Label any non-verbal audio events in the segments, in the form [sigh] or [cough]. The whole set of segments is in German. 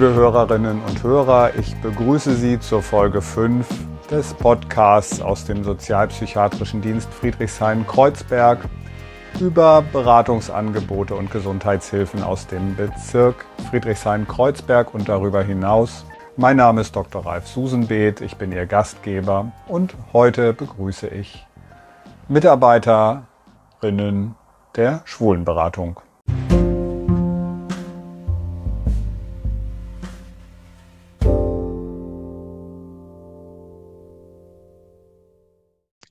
Liebe Hörerinnen und Hörer, ich begrüße Sie zur Folge 5 des Podcasts aus dem Sozialpsychiatrischen Dienst Friedrichshain-Kreuzberg über Beratungsangebote und Gesundheitshilfen aus dem Bezirk Friedrichshain-Kreuzberg und darüber hinaus. Mein Name ist Dr. Ralf Susenbeeth, ich bin Ihr Gastgeber und heute begrüße ich Mitarbeiterinnen der Schwulenberatung.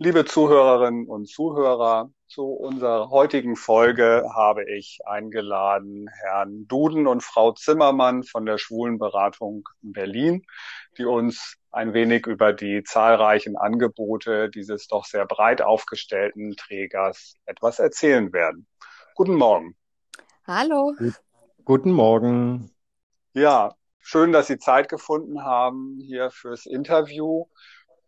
Liebe Zuhörerinnen und Zuhörer, zu unserer heutigen Folge habe ich eingeladen Herrn Duden und Frau Zimmermann von der Schwulenberatung Berlin, die uns ein wenig über die zahlreichen Angebote dieses doch sehr breit aufgestellten Trägers etwas erzählen werden. Guten Morgen. Hallo. Guten Morgen. Ja, schön, dass Sie Zeit gefunden haben hier fürs Interview.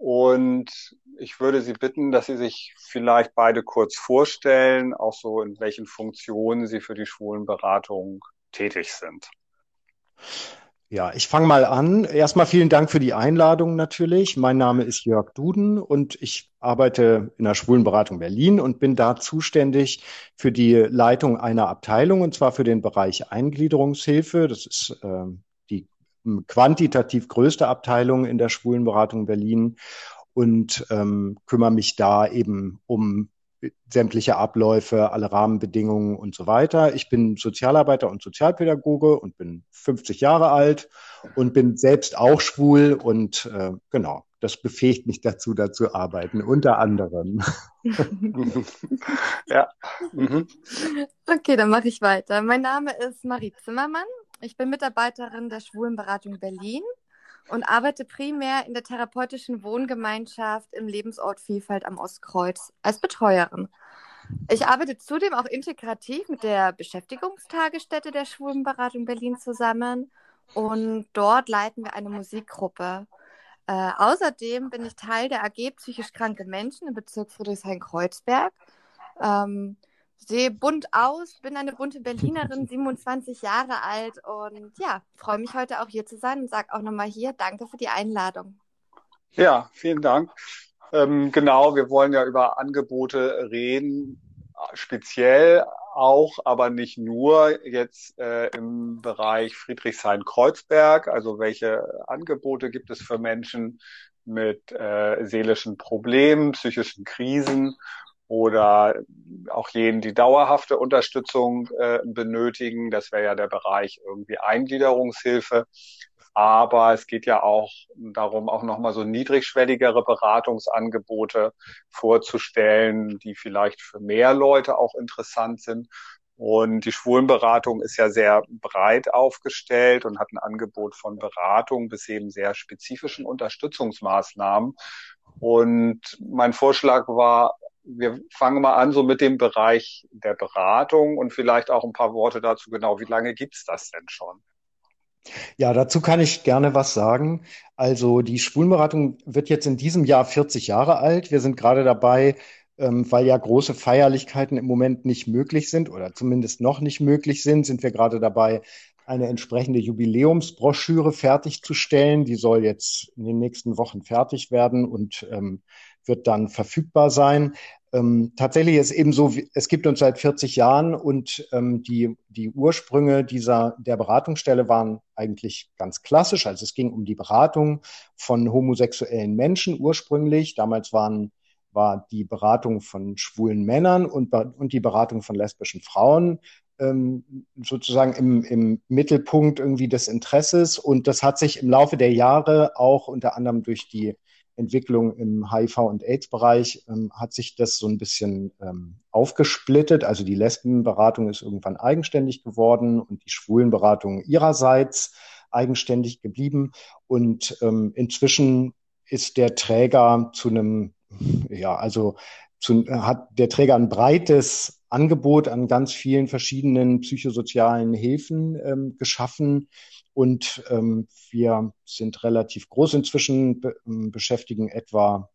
Und ich würde Sie bitten, dass Sie sich vielleicht beide kurz vorstellen, auch so in welchen Funktionen Sie für die Schwulenberatung tätig sind. Ja, ich fange mal an. Erstmal vielen Dank für die Einladung natürlich. Mein Name ist Jörg Duden und ich arbeite in der Schwulenberatung Berlin und bin da zuständig für die Leitung einer Abteilung und zwar für den Bereich Eingliederungshilfe. Das ist äh, quantitativ größte Abteilung in der Schwulenberatung Berlin und ähm, kümmere mich da eben um sämtliche Abläufe, alle Rahmenbedingungen und so weiter. Ich bin Sozialarbeiter und Sozialpädagoge und bin 50 Jahre alt und bin selbst auch schwul und äh, genau, das befähigt mich dazu, da zu arbeiten, unter anderem. [laughs] ja. Mhm. Okay, dann mache ich weiter. Mein Name ist Marie Zimmermann. Ich bin Mitarbeiterin der Schwulenberatung Berlin und arbeite primär in der therapeutischen Wohngemeinschaft im Lebensort Vielfalt am Ostkreuz als Betreuerin. Ich arbeite zudem auch integrativ mit der Beschäftigungstagesstätte der Schwulenberatung Berlin zusammen und dort leiten wir eine Musikgruppe. Äh, außerdem bin ich Teil der AG Psychisch Kranke Menschen im Bezirk Friedrichshain-Kreuzberg. Ähm, sehe bunt aus, bin eine bunte [laughs] Berlinerin, 27 Jahre alt und ja, freue mich heute auch hier zu sein und sage auch nochmal hier Danke für die Einladung. Ja, vielen Dank. Ähm, genau, wir wollen ja über Angebote reden, speziell auch, aber nicht nur jetzt äh, im Bereich Friedrichshain-Kreuzberg. Also welche Angebote gibt es für Menschen mit äh, seelischen Problemen, psychischen Krisen oder auch jenen, die dauerhafte Unterstützung äh, benötigen. Das wäre ja der Bereich irgendwie Eingliederungshilfe. Aber es geht ja auch darum, auch nochmal so niedrigschwelligere Beratungsangebote vorzustellen, die vielleicht für mehr Leute auch interessant sind. Und die Schwulenberatung ist ja sehr breit aufgestellt und hat ein Angebot von Beratung bis eben sehr spezifischen Unterstützungsmaßnahmen. Und mein Vorschlag war, wir fangen mal an so mit dem Bereich der Beratung und vielleicht auch ein paar Worte dazu genau, wie lange gibt's das denn schon? Ja, dazu kann ich gerne was sagen. Also die Schwulenberatung wird jetzt in diesem Jahr 40 Jahre alt. Wir sind gerade dabei, ähm, weil ja große Feierlichkeiten im Moment nicht möglich sind oder zumindest noch nicht möglich sind, sind wir gerade dabei, eine entsprechende Jubiläumsbroschüre fertigzustellen. Die soll jetzt in den nächsten Wochen fertig werden und ähm, wird dann verfügbar sein. Ähm, tatsächlich ist eben so, es gibt uns seit 40 Jahren und ähm, die, die Ursprünge dieser, der Beratungsstelle waren eigentlich ganz klassisch. Also es ging um die Beratung von homosexuellen Menschen ursprünglich. Damals waren, war die Beratung von schwulen Männern und, und die Beratung von lesbischen Frauen ähm, sozusagen im, im Mittelpunkt irgendwie des Interesses. Und das hat sich im Laufe der Jahre auch unter anderem durch die Entwicklung im HIV- und AIDS-Bereich ähm, hat sich das so ein bisschen ähm, aufgesplittet. Also die Lesbenberatung ist irgendwann eigenständig geworden und die Schwulenberatung ihrerseits eigenständig geblieben. Und ähm, inzwischen ist der Träger zu einem, ja, also zu, hat der Träger ein breites Angebot an ganz vielen verschiedenen psychosozialen Hilfen ähm, geschaffen und ähm, wir sind relativ groß inzwischen, be ähm, beschäftigen etwa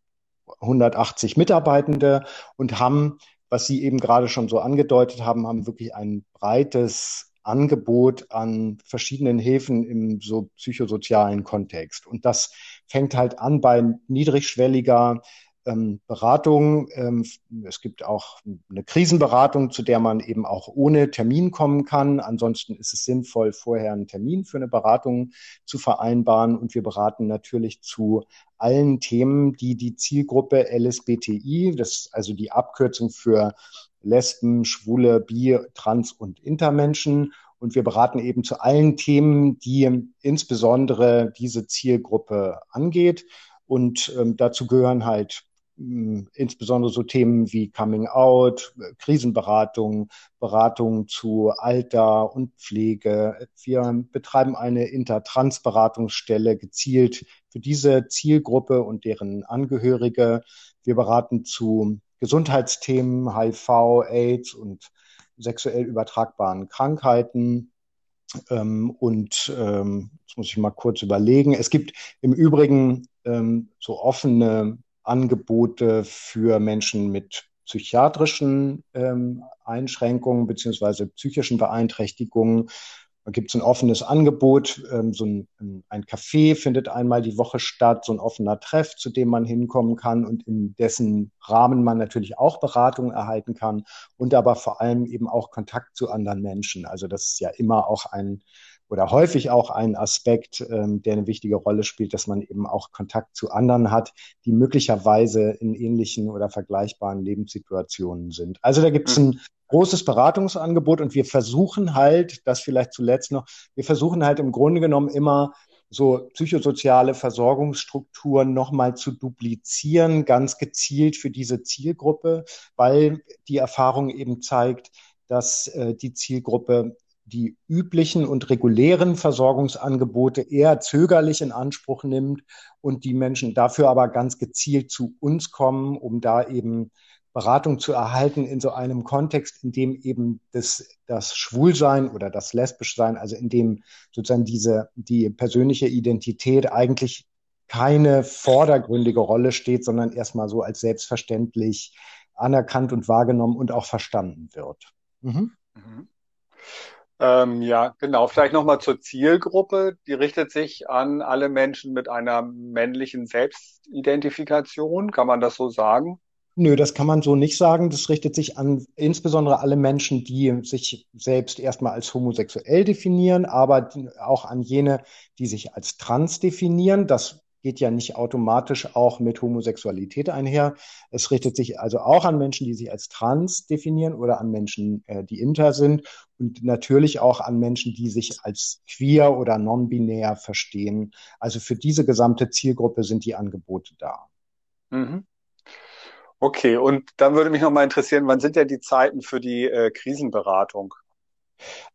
180 Mitarbeitende und haben, was Sie eben gerade schon so angedeutet haben, haben wirklich ein breites Angebot an verschiedenen Hilfen im so psychosozialen Kontext. Und das fängt halt an bei niedrigschwelliger ähm, Beratung. Ähm, es gibt auch eine Krisenberatung, zu der man eben auch ohne Termin kommen kann. Ansonsten ist es sinnvoll, vorher einen Termin für eine Beratung zu vereinbaren. Und wir beraten natürlich zu allen Themen, die die Zielgruppe LSBTI, das ist also die Abkürzung für Lesben, Schwule, Bi, Trans und Intermenschen. Und wir beraten eben zu allen Themen, die insbesondere diese Zielgruppe angeht. Und ähm, dazu gehören halt insbesondere so Themen wie Coming Out, Krisenberatung, Beratung zu Alter und Pflege. Wir betreiben eine Intertrans-Beratungsstelle gezielt für diese Zielgruppe und deren Angehörige. Wir beraten zu Gesundheitsthemen, HIV, AIDS und sexuell übertragbaren Krankheiten. Ähm, und ähm, jetzt muss ich mal kurz überlegen. Es gibt im Übrigen ähm, so offene Angebote für Menschen mit psychiatrischen ähm, Einschränkungen beziehungsweise psychischen Beeinträchtigungen. Da gibt es ein offenes Angebot. Ähm, so ein, ein Café findet einmal die Woche statt, so ein offener Treff, zu dem man hinkommen kann und in dessen Rahmen man natürlich auch Beratung erhalten kann und aber vor allem eben auch Kontakt zu anderen Menschen. Also das ist ja immer auch ein oder häufig auch ein Aspekt, ähm, der eine wichtige Rolle spielt, dass man eben auch Kontakt zu anderen hat, die möglicherweise in ähnlichen oder vergleichbaren Lebenssituationen sind. Also da gibt es mhm. ein großes Beratungsangebot und wir versuchen halt, das vielleicht zuletzt noch, wir versuchen halt im Grunde genommen immer so psychosoziale Versorgungsstrukturen nochmal zu duplizieren, ganz gezielt für diese Zielgruppe, weil die Erfahrung eben zeigt, dass äh, die Zielgruppe die üblichen und regulären Versorgungsangebote eher zögerlich in Anspruch nimmt und die Menschen dafür aber ganz gezielt zu uns kommen, um da eben Beratung zu erhalten in so einem Kontext, in dem eben das, das Schwulsein oder das Lesbischsein, also in dem sozusagen diese, die persönliche Identität eigentlich keine vordergründige Rolle steht, sondern erstmal so als selbstverständlich anerkannt und wahrgenommen und auch verstanden wird. Mhm. Mhm. Ähm, ja, genau. Vielleicht nochmal zur Zielgruppe. Die richtet sich an alle Menschen mit einer männlichen Selbstidentifikation. Kann man das so sagen? Nö, das kann man so nicht sagen. Das richtet sich an insbesondere alle Menschen, die sich selbst erstmal als homosexuell definieren, aber auch an jene, die sich als trans definieren. Das geht ja nicht automatisch auch mit Homosexualität einher. Es richtet sich also auch an Menschen, die sich als trans definieren oder an Menschen, äh, die inter sind und natürlich auch an Menschen, die sich als queer oder non-binär verstehen. Also für diese gesamte Zielgruppe sind die Angebote da. Mhm. Okay, und dann würde mich noch mal interessieren, wann sind denn die Zeiten für die äh, Krisenberatung?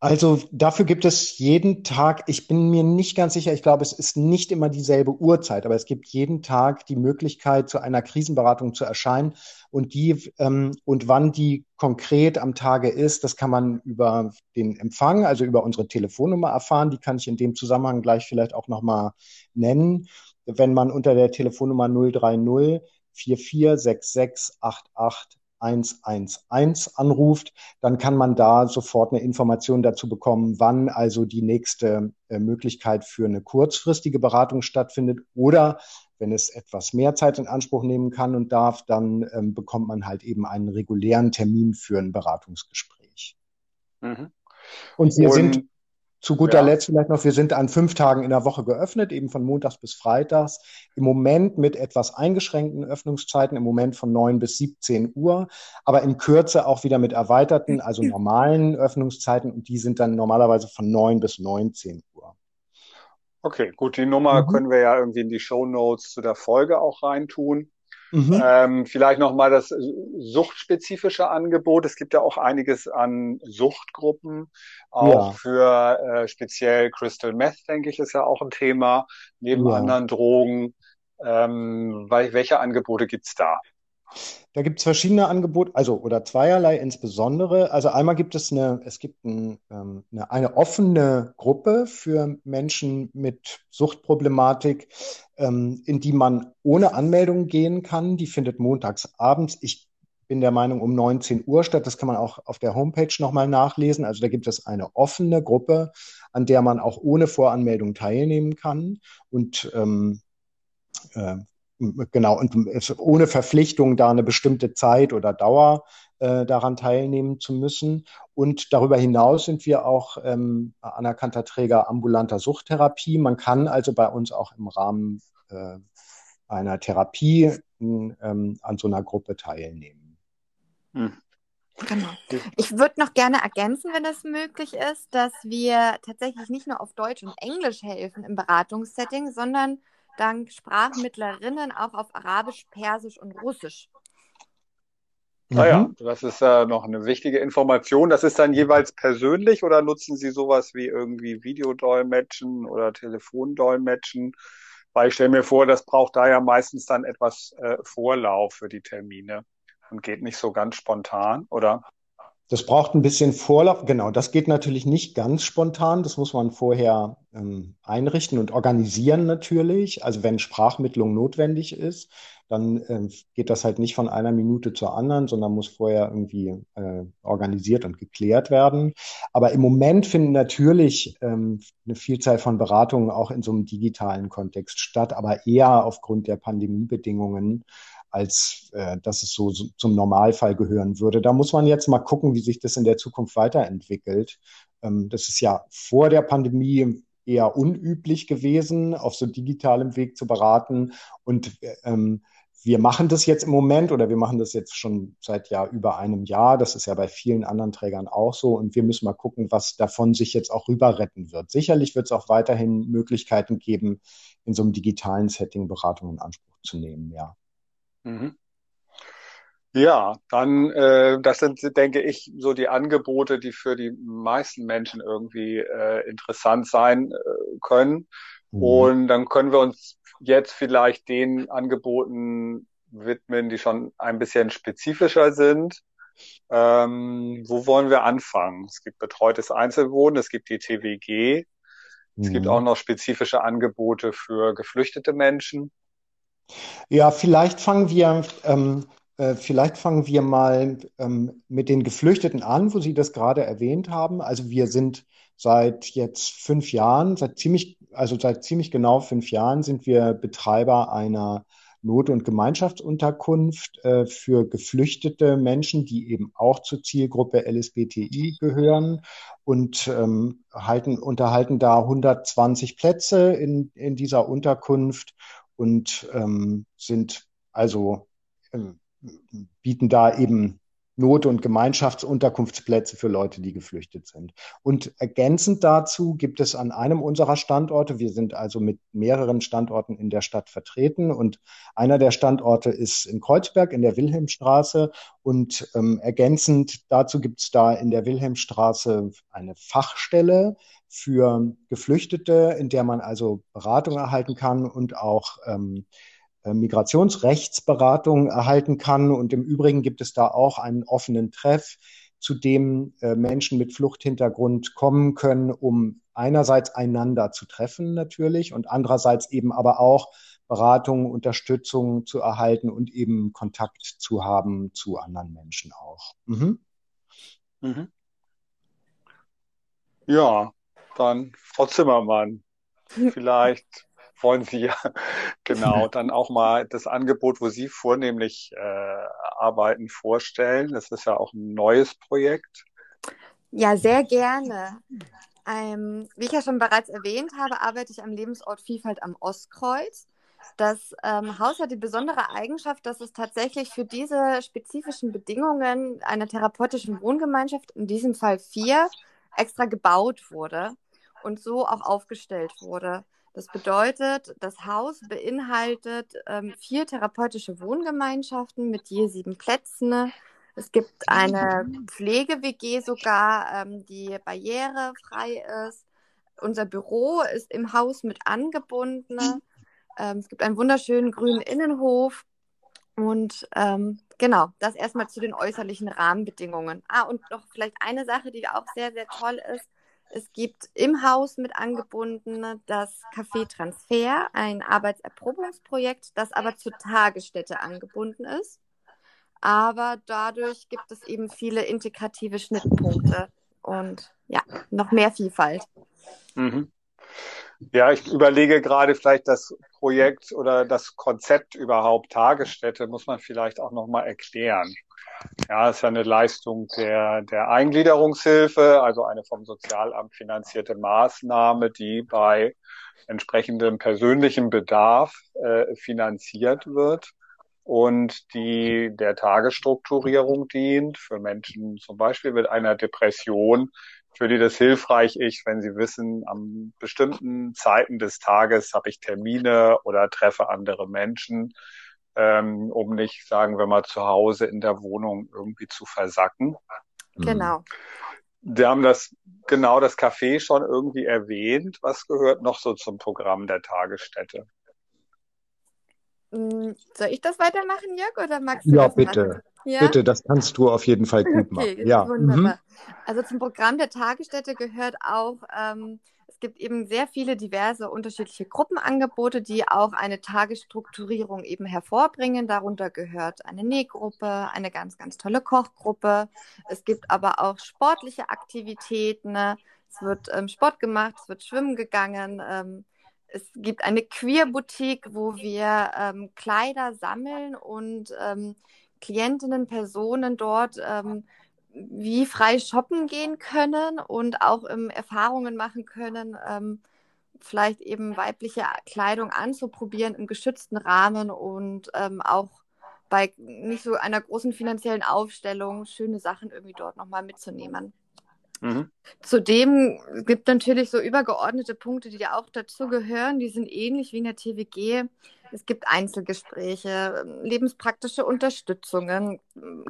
Also dafür gibt es jeden Tag, ich bin mir nicht ganz sicher, ich glaube, es ist nicht immer dieselbe Uhrzeit, aber es gibt jeden Tag die Möglichkeit, zu einer Krisenberatung zu erscheinen. Und die ähm, und wann die konkret am Tage ist, das kann man über den Empfang, also über unsere Telefonnummer erfahren. Die kann ich in dem Zusammenhang gleich vielleicht auch nochmal nennen. Wenn man unter der Telefonnummer 030 446688 111 anruft, dann kann man da sofort eine Information dazu bekommen, wann also die nächste äh, Möglichkeit für eine kurzfristige Beratung stattfindet oder wenn es etwas mehr Zeit in Anspruch nehmen kann und darf, dann ähm, bekommt man halt eben einen regulären Termin für ein Beratungsgespräch. Mhm. Und wir und sind zu guter ja. Letzt vielleicht noch, wir sind an fünf Tagen in der Woche geöffnet, eben von Montags bis Freitags. Im Moment mit etwas eingeschränkten Öffnungszeiten, im Moment von neun bis 17 Uhr, aber in Kürze auch wieder mit erweiterten, also normalen Öffnungszeiten und die sind dann normalerweise von neun bis 19 Uhr. Okay, gut, die Nummer mhm. können wir ja irgendwie in die Show Notes zu der Folge auch reintun. Mhm. Ähm, vielleicht nochmal das suchtspezifische Angebot. Es gibt ja auch einiges an Suchtgruppen, auch ja. für äh, speziell Crystal Meth, denke ich, ist ja auch ein Thema, neben ja. anderen Drogen. Ähm, welche Angebote gibt's da? Da gibt es verschiedene Angebote, also oder zweierlei insbesondere. Also einmal gibt es eine, es gibt ein, ähm, eine, eine, offene Gruppe für Menschen mit Suchtproblematik, ähm, in die man ohne Anmeldung gehen kann. Die findet montags abends. Ich bin der Meinung, um 19 Uhr statt. Das kann man auch auf der Homepage nochmal nachlesen. Also da gibt es eine offene Gruppe, an der man auch ohne Voranmeldung teilnehmen kann. Und ähm, äh, genau, und ohne Verpflichtung, da eine bestimmte Zeit oder Dauer äh, daran teilnehmen zu müssen. Und darüber hinaus sind wir auch ähm, anerkannter Träger ambulanter Suchttherapie. Man kann also bei uns auch im Rahmen äh, einer Therapie ähm, an so einer Gruppe teilnehmen. Hm. Genau. Ich würde noch gerne ergänzen, wenn es möglich ist, dass wir tatsächlich nicht nur auf Deutsch und Englisch helfen im Beratungssetting, sondern dank Sprachmittlerinnen auch auf Arabisch, Persisch und Russisch. Naja, mhm. das ist äh, noch eine wichtige Information. Das ist dann jeweils persönlich oder nutzen Sie sowas wie irgendwie Videodolmetschen oder Telefondolmetschen? Weil ich stelle mir vor, das braucht da ja meistens dann etwas äh, Vorlauf für die Termine und geht nicht so ganz spontan, oder? Das braucht ein bisschen Vorlauf. Genau, das geht natürlich nicht ganz spontan. Das muss man vorher ähm, einrichten und organisieren natürlich. Also wenn Sprachmittlung notwendig ist, dann äh, geht das halt nicht von einer Minute zur anderen, sondern muss vorher irgendwie äh, organisiert und geklärt werden. Aber im Moment finden natürlich ähm, eine Vielzahl von Beratungen auch in so einem digitalen Kontext statt, aber eher aufgrund der Pandemiebedingungen als äh, dass es so, so, zum Normalfall gehören würde. Da muss man jetzt mal gucken, wie sich das in der Zukunft weiterentwickelt. Ähm, das ist ja vor der Pandemie eher unüblich gewesen, auf so digitalem Weg zu beraten. Und ähm, wir machen das jetzt im Moment oder wir machen das jetzt schon seit ja über einem Jahr. Das ist ja bei vielen anderen Trägern auch so. Und wir müssen mal gucken, was davon sich jetzt auch rüber retten wird. Sicherlich wird es auch weiterhin Möglichkeiten geben, in so einem digitalen Setting Beratung in Anspruch zu nehmen, ja. Mhm. Ja, dann, äh, das sind, denke ich, so die Angebote, die für die meisten Menschen irgendwie äh, interessant sein äh, können. Mhm. Und dann können wir uns jetzt vielleicht den Angeboten widmen, die schon ein bisschen spezifischer sind. Ähm, wo wollen wir anfangen? Es gibt betreutes Einzelwohnen, es gibt die TWG, mhm. es gibt mhm. auch noch spezifische Angebote für geflüchtete Menschen. Ja, vielleicht fangen wir, ähm, äh, vielleicht fangen wir mal ähm, mit den Geflüchteten an, wo Sie das gerade erwähnt haben. Also wir sind seit jetzt fünf Jahren, seit ziemlich, also seit ziemlich genau fünf Jahren sind wir Betreiber einer Not- und Gemeinschaftsunterkunft äh, für geflüchtete Menschen, die eben auch zur Zielgruppe LSBTI gehören und ähm, halten, unterhalten da 120 Plätze in, in dieser Unterkunft und ähm, sind also ähm, bieten da eben Not- und Gemeinschaftsunterkunftsplätze für Leute, die geflüchtet sind. Und ergänzend dazu gibt es an einem unserer Standorte, wir sind also mit mehreren Standorten in der Stadt vertreten und einer der Standorte ist in Kreuzberg in der Wilhelmstraße und ähm, ergänzend dazu gibt es da in der Wilhelmstraße eine Fachstelle für Geflüchtete, in der man also Beratung erhalten kann und auch ähm, äh, Migrationsrechtsberatung erhalten kann. Und im Übrigen gibt es da auch einen offenen Treff, zu dem äh, Menschen mit Fluchthintergrund kommen können, um einerseits einander zu treffen natürlich und andererseits eben aber auch Beratung, Unterstützung zu erhalten und eben Kontakt zu haben zu anderen Menschen auch. Mhm. Mhm. Ja, dann Frau Zimmermann, [laughs] vielleicht wollen Sie [laughs] ja genau [laughs] dann auch mal das Angebot, wo Sie vornehmlich äh, arbeiten, vorstellen. Das ist ja auch ein neues Projekt. Ja, sehr gerne. Ähm, wie ich ja schon bereits erwähnt habe, arbeite ich am Lebensort Vielfalt am Ostkreuz. Das ähm, Haus hat die besondere Eigenschaft, dass es tatsächlich für diese spezifischen Bedingungen einer therapeutischen Wohngemeinschaft, in diesem Fall vier, extra gebaut wurde und so auch aufgestellt wurde. Das bedeutet, das Haus beinhaltet ähm, vier therapeutische Wohngemeinschaften mit je sieben Plätzen. Es gibt eine Pflege-WG sogar, ähm, die barrierefrei ist. Unser Büro ist im Haus mit angebunden. Ähm, es gibt einen wunderschönen grünen Innenhof. Und ähm, genau, das erstmal zu den äußerlichen Rahmenbedingungen. Ah, und noch vielleicht eine Sache, die auch sehr, sehr toll ist. Es gibt im Haus mit angebunden das Café Transfer, ein Arbeitserprobungsprojekt, das aber zur Tagesstätte angebunden ist. aber dadurch gibt es eben viele integrative Schnittpunkte und ja, noch mehr Vielfalt. Mhm. Ja, ich überlege gerade vielleicht das Projekt oder das Konzept überhaupt Tagesstätte muss man vielleicht auch nochmal erklären. Ja, es ist ja eine Leistung der, der Eingliederungshilfe, also eine vom Sozialamt finanzierte Maßnahme, die bei entsprechendem persönlichem Bedarf äh, finanziert wird und die der Tagesstrukturierung dient. Für Menschen zum Beispiel mit einer Depression, für die das hilfreich ist, wenn sie wissen, an bestimmten Zeiten des Tages habe ich Termine oder treffe andere Menschen, ähm, um nicht, sagen wir mal, zu Hause in der Wohnung irgendwie zu versacken. Genau. Wir haben das genau das Café schon irgendwie erwähnt. Was gehört noch so zum Programm der Tagesstätte? Hm, soll ich das weitermachen, Jörg, oder magst du Ja, das bitte. machen? Ja? Bitte, das kannst du auf jeden Fall gut machen. Okay, Ja. wunderbar. Mhm. Also zum Programm der Tagesstätte gehört auch, ähm, gibt eben sehr viele diverse unterschiedliche Gruppenangebote, die auch eine Tagesstrukturierung eben hervorbringen. Darunter gehört eine Nähgruppe, eine ganz, ganz tolle Kochgruppe. Es gibt aber auch sportliche Aktivitäten. Es wird ähm, Sport gemacht, es wird schwimmen gegangen. Ähm, es gibt eine Queer-Boutique, wo wir ähm, Kleider sammeln und ähm, Klientinnen, Personen dort ähm, wie frei shoppen gehen können und auch ähm, Erfahrungen machen können, ähm, vielleicht eben weibliche Kleidung anzuprobieren im geschützten Rahmen und ähm, auch bei nicht so einer großen finanziellen Aufstellung schöne Sachen irgendwie dort nochmal mitzunehmen. Mhm. Zudem gibt natürlich so übergeordnete Punkte, die da auch dazu gehören. Die sind ähnlich wie in der TWG. Es gibt Einzelgespräche, lebenspraktische Unterstützungen,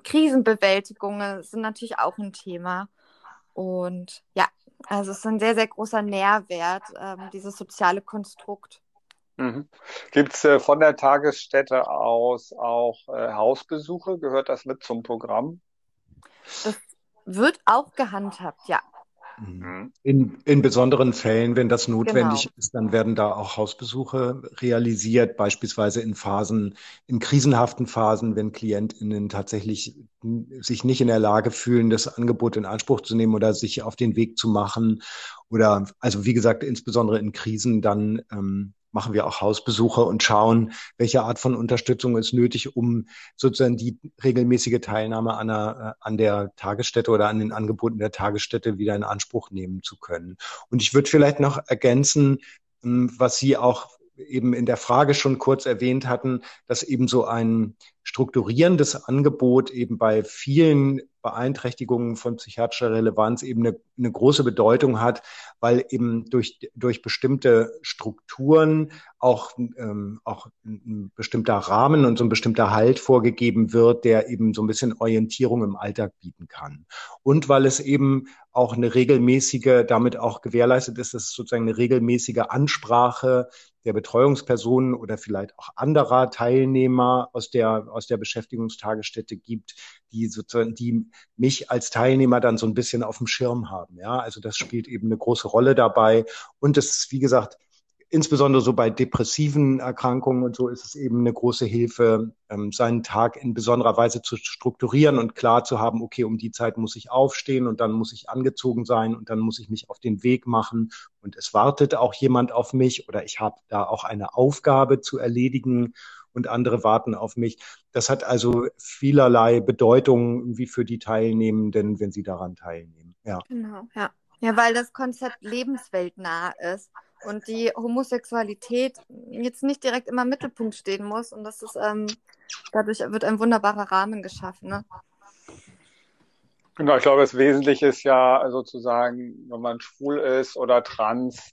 Krisenbewältigungen sind natürlich auch ein Thema. Und ja, also es ist ein sehr, sehr großer Nährwert, ähm, dieses soziale Konstrukt. Mhm. Gibt es äh, von der Tagesstätte aus auch äh, Hausbesuche? Gehört das mit zum Programm? Das wird auch gehandhabt, ja. Mhm. In, in besonderen Fällen, wenn das notwendig Genau. ist, dann werden da auch Hausbesuche realisiert, beispielsweise in Phasen, in krisenhaften Phasen, wenn KlientInnen tatsächlich sich nicht in der Lage fühlen, das Angebot in Anspruch zu nehmen oder sich auf den Weg zu machen. Oder, also wie gesagt, insbesondere in Krisen, dann ähm, machen wir auch Hausbesuche und schauen, welche Art von Unterstützung ist nötig, um sozusagen die regelmäßige Teilnahme an, einer, an der Tagesstätte oder an den Angeboten der Tagesstätte wieder in Anspruch nehmen zu können. Und ich würde vielleicht noch ergänzen, ähm, was Sie auch eben in der Frage schon kurz erwähnt hatten, dass eben so ein strukturierendes Angebot eben bei vielen Beeinträchtigungen von psychiatrischer Relevanz eben eine, eine große Bedeutung hat, weil eben durch, durch bestimmte Strukturen auch, ähm, auch ein bestimmter Rahmen und so ein bestimmter Halt vorgegeben wird, der eben so ein bisschen Orientierung im Alltag bieten kann. Und weil es eben auch eine regelmäßige, damit auch gewährleistet ist, dass sozusagen eine regelmäßige Ansprache der Betreuungspersonen oder vielleicht auch anderer Teilnehmer aus der, aus der Beschäftigungstagesstätte gibt, die sozusagen, die mich als Teilnehmer dann so ein bisschen auf dem Schirm haben. Ja, also das spielt eben eine große Rolle dabei. Und es ist, wie gesagt, insbesondere so bei depressiven Erkrankungen und so ist es eben eine große Hilfe, ähm, seinen Tag in besonderer Weise zu strukturieren und klar zu haben, okay, um die Zeit muss ich aufstehen und dann muss ich angezogen sein und dann muss ich mich auf den Weg machen und es wartet auch jemand auf mich oder ich habe da auch eine Aufgabe zu erledigen und andere warten auf mich. Das hat also vielerlei Bedeutung wie für die Teilnehmenden, wenn sie daran teilnehmen. Ja. Genau, ja. Ja, weil das Konzept lebensweltnah ist und die Homosexualität jetzt nicht direkt immer im Mittelpunkt stehen muss. Und das ist, ähm, dadurch wird ein wunderbarer Rahmen geschaffen. Ne? Genau, ich glaube, das Wesentliche ist ja sozusagen, wenn man schwul ist oder trans,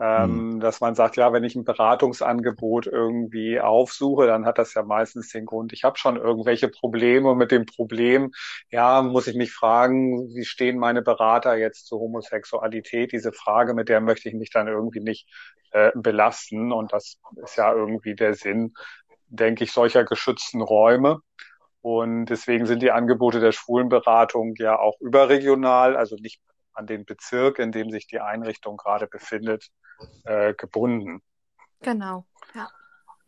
ähm, dass man sagt, ja, wenn ich ein Beratungsangebot irgendwie aufsuche, dann hat das ja meistens den Grund, ich habe schon irgendwelche Probleme. Und mit dem Problem, ja, muss ich mich fragen, wie stehen meine Berater jetzt zur Homosexualität? Diese Frage, mit der möchte ich mich dann irgendwie nicht äh, belasten. Und das ist ja irgendwie der Sinn, denke ich, solcher geschützten Räume. Und deswegen sind die Angebote der Schwulenberatung ja auch überregional, also nicht an den Bezirk, in dem sich die Einrichtung gerade befindet, äh, gebunden. Genau, ja.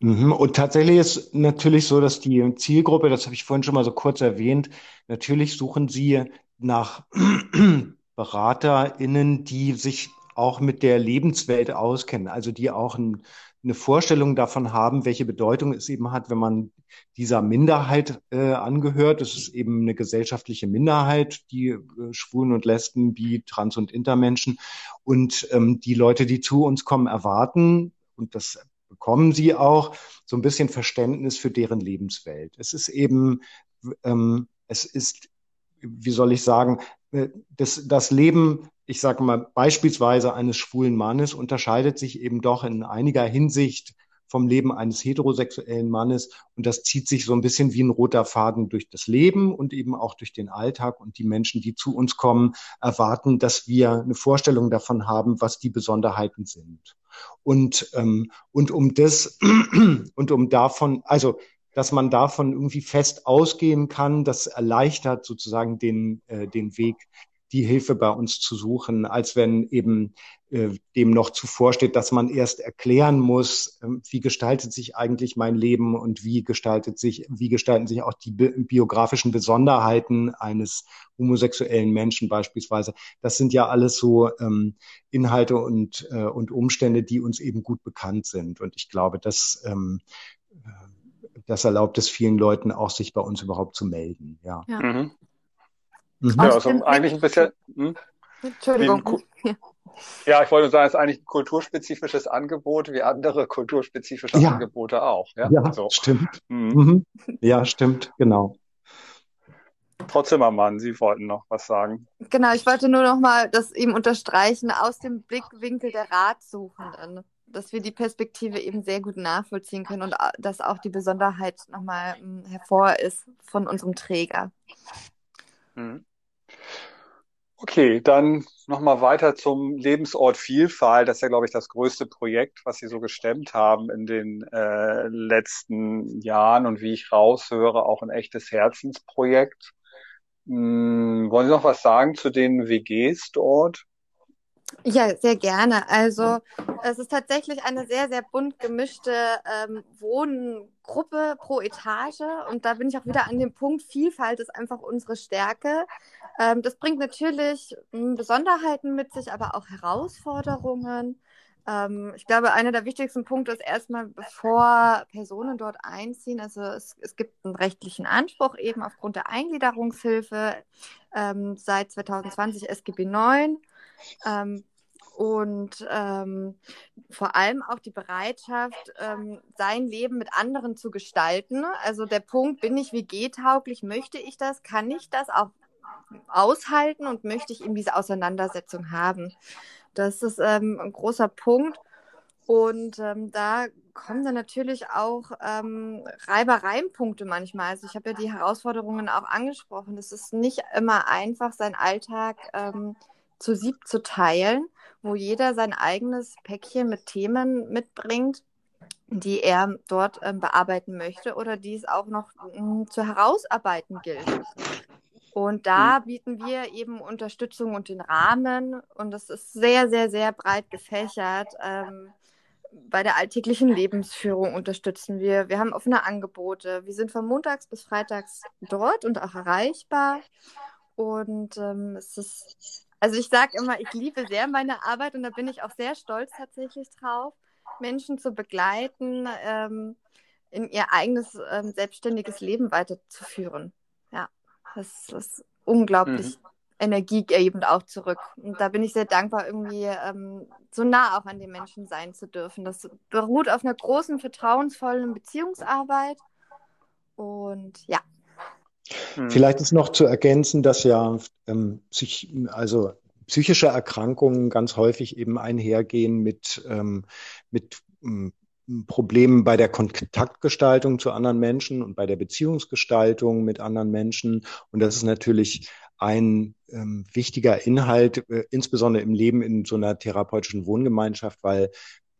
Mhm. Und tatsächlich ist natürlich so, dass die Zielgruppe, das habe ich vorhin schon mal so kurz erwähnt, natürlich suchen sie nach [clears throat] BeraterInnen, die sich auch mit der Lebenswelt auskennen, also die auch ein, eine Vorstellung davon haben, welche Bedeutung es eben hat, wenn man dieser Minderheit äh, angehört. Es ist eben eine gesellschaftliche Minderheit, die äh, Schwulen und Lesben, Bi, Trans- und Intermenschen. Und ähm, die Leute, die zu uns kommen, erwarten, und das bekommen sie auch, so ein bisschen Verständnis für deren Lebenswelt. Es ist eben, ähm, es ist, wie soll ich sagen, äh, das, das Leben, ich sage mal, beispielsweise eines schwulen Mannes unterscheidet sich eben doch in einiger Hinsicht vom Leben eines heterosexuellen Mannes. Und das zieht sich so ein bisschen wie ein roter Faden durch das Leben und eben auch durch den Alltag. Und die Menschen, die zu uns kommen, erwarten, dass wir eine Vorstellung davon haben, was die Besonderheiten sind. Und, ähm, und um das, [clears throat] und um davon, also dass man davon irgendwie fest ausgehen kann. Das erleichtert sozusagen den, äh, den Weg, die Hilfe bei uns zu suchen, als wenn eben äh, dem noch zuvor steht, dass man erst erklären muss, äh, wie gestaltet sich eigentlich mein Leben und wie gestaltet sich, wie gestalten sich auch die bi biografischen Besonderheiten eines homosexuellen Menschen beispielsweise. Das sind ja alles so ähm, Inhalte und, äh, und Umstände, die uns eben gut bekannt sind. Und ich glaube, dass ähm, das erlaubt es vielen Leuten auch, sich bei uns überhaupt zu melden. Ja. Ja. Mhm. Mhm. Ja, also eigentlich ein bisschen. Hm? Entschuldigung. [laughs] Ja, ich wollte sagen, es ist eigentlich ein kulturspezifisches Angebot, wie andere kulturspezifische ja. Angebote auch. Ja, ja so. stimmt. Mhm. Ja, stimmt, genau. Frau Zimmermann, Sie wollten noch was sagen. Genau, ich wollte nur noch mal das eben unterstreichen aus dem Blickwinkel der Ratsuchenden dass wir die Perspektive eben sehr gut nachvollziehen können und dass auch die Besonderheit nochmal hm, hervor ist von unserem Träger. Mhm. Okay, dann nochmal weiter zum Lebensort Vielfalt. Das ist ja, glaube ich, das größte Projekt, was Sie so gestemmt haben in den äh, letzten Jahren und wie ich raushöre, auch ein echtes Herzensprojekt. Hm, wollen Sie noch was sagen zu den WGs dort? Ja, sehr gerne. Also es ist tatsächlich eine sehr, sehr bunt gemischte ähm, Wohngruppe pro Etage. Und da bin ich auch wieder an dem Punkt, Vielfalt ist einfach unsere Stärke. Ähm, das bringt natürlich mh, hm, Besonderheiten mit sich, aber auch Herausforderungen. Ähm, ich glaube, einer der wichtigsten Punkte ist erstmal, bevor Personen dort einziehen, also es, es gibt einen rechtlichen Anspruch eben aufgrund der Eingliederungshilfe ähm, seit 2020 SGB 9 ähm, und ähm, vor allem auch die Bereitschaft, ähm, sein Leben mit anderen zu gestalten. Also der Punkt, bin ich WG-tauglich, möchte ich das, kann ich das auch aushalten und möchte ich eben diese Auseinandersetzung haben. Das ist ähm, ein großer Punkt. Und ähm, da kommen dann natürlich auch ähm, Reibereienpunkte manchmal. Also ich habe ja die Herausforderungen auch angesprochen. Es ist nicht immer einfach, seinen Alltag ähm, zu sieb zu teilen, wo jeder sein eigenes Päckchen mit Themen mitbringt, die er dort ähm, bearbeiten möchte oder die es auch noch ähm, zu herausarbeiten gilt. Und da mhm. bieten wir eben Unterstützung und den Rahmen und das ist sehr, sehr, sehr breit gefächert. Ähm, bei der alltäglichen Lebensführung unterstützen wir. Wir haben offene Angebote. Wir sind von montags bis freitags dort und auch erreichbar. Und ähm, es ist also ich sage immer, ich liebe sehr meine Arbeit und da bin ich auch sehr stolz tatsächlich drauf, Menschen zu begleiten, ähm, in ihr eigenes ähm, selbstständiges Leben weiterzuführen. Ja, das ist unglaublich mhm. energiegebend auch zurück. Und da bin ich sehr dankbar, irgendwie ähm, so nah auch an den Menschen sein zu dürfen. Das beruht auf einer großen, vertrauensvollen Beziehungsarbeit. Und ja, hm. Vielleicht ist noch zu ergänzen, dass ja ähm, sich, also psychische Erkrankungen ganz häufig eben einhergehen mit, ähm, mit ähm, Problemen bei der Kontaktgestaltung zu anderen Menschen und bei der Beziehungsgestaltung mit anderen Menschen. Und das ist natürlich ein ähm, wichtiger Inhalt, äh, insbesondere im Leben in so einer therapeutischen Wohngemeinschaft, weil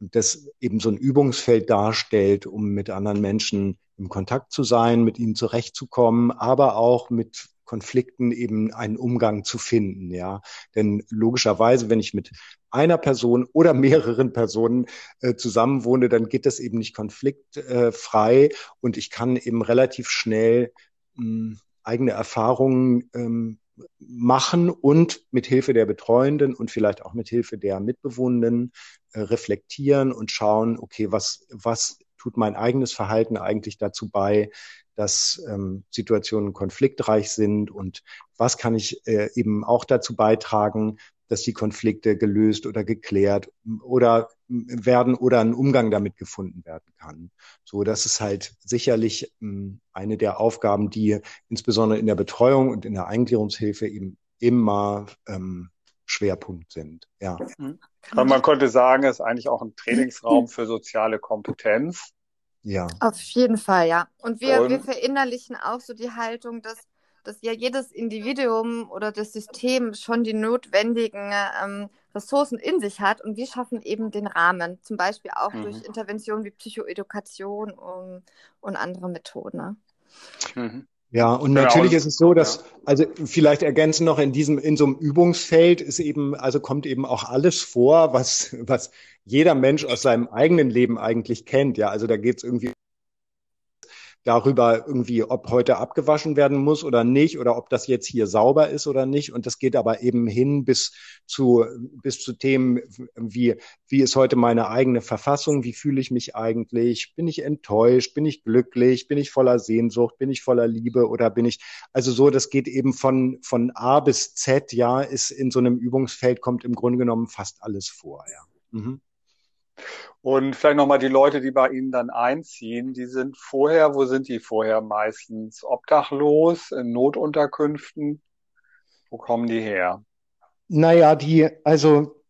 das eben so ein Übungsfeld darstellt, um mit anderen Menschen im Kontakt zu sein, mit ihnen zurechtzukommen, aber auch mit Konflikten eben einen Umgang zu finden, ja. Denn logischerweise, wenn ich mit einer Person oder mehreren Personen äh, zusammenwohne, dann geht das eben nicht konfliktfrei und ich kann eben relativ schnell mh, hm, eigene Erfahrungen ähm, machen und mit Hilfe der Betreuenden und vielleicht auch mit Hilfe der Mitbewohnenden äh, reflektieren und schauen, okay, was, was tut mein eigenes Verhalten eigentlich dazu bei, dass ähm, Situationen konfliktreich sind und was kann ich äh, eben auch dazu beitragen, dass die Konflikte gelöst oder geklärt oder werden oder ein Umgang damit gefunden werden kann. So, das ist halt sicherlich ähm, eine der Aufgaben, die insbesondere in der Betreuung und in der Eingliederungshilfe eben immer ähm, Schwerpunkt sind. Ja. Mhm. Man könnte sagen, es ist eigentlich auch ein Trainingsraum für soziale Kompetenz. Ja. Auf jeden Fall, ja. Und wir, Und wir verinnerlichen auch so die Haltung, dass, dass ja jedes Individuum oder das System schon die notwendigen ähm, Ressourcen in sich hat und wir schaffen eben den Rahmen, zum Beispiel auch mhm. durch Interventionen wie Psychoedukation um, und andere Methoden. Ne? Mhm. Ja, und genau. natürlich ist es so, dass, also vielleicht ergänzen noch in diesem, in so einem Übungsfeld ist eben, also kommt eben auch alles vor, was, was jeder Mensch aus seinem eigenen Leben eigentlich kennt. Ja, also da geht es irgendwie darüber irgendwie, ob heute abgewaschen werden muss oder nicht oder ob das jetzt hier sauber ist oder nicht. Und das geht aber eben hin bis zu, bis zu Themen wie, wie ist heute meine eigene Verfassung? Wie fühle ich mich eigentlich? Bin ich enttäuscht? Bin ich glücklich? Bin ich voller Sehnsucht? Bin ich voller Liebe oder bin ich, also so, das geht eben von, von A bis Z, ja, ist in so einem Übungsfeld kommt im Grunde genommen fast alles vor, ja. Mhm. Und vielleicht nochmal die Leute, die bei Ihnen dann einziehen, die sind vorher, wo sind die vorher meistens? Obdachlos, in Notunterkünften? Wo kommen die her? Naja, die, also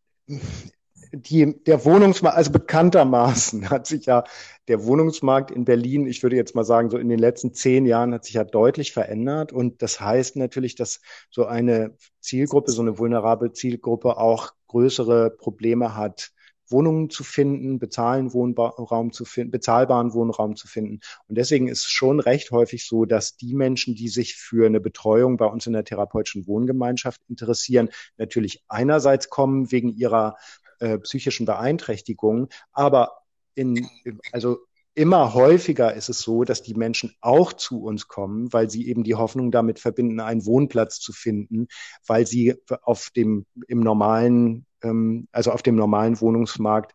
die, der Wohnungsmarkt, also bekanntermaßen [laughs] hat sich ja der Wohnungsmarkt in Berlin, ich würde jetzt mal sagen, so in den letzten zehn Jahren hat sich ja deutlich verändert. Und das heißt natürlich, dass so eine Zielgruppe, so eine vulnerable Zielgruppe auch größere Probleme hat, Wohnungen zu finden, bezahlen Wohnraum zu finden, bezahlbaren Wohnraum zu finden. Und deswegen ist schon recht häufig so, dass die Menschen, die sich für eine Betreuung bei uns in der therapeutischen Wohngemeinschaft interessieren, natürlich einerseits kommen wegen ihrer äh, psychischen Beeinträchtigung, aber in, also immer häufiger ist es so, dass die Menschen auch zu uns kommen, weil sie eben die Hoffnung damit verbinden, einen Wohnplatz zu finden, weil sie auf dem im normalen ähm, also auf dem normalen Wohnungsmarkt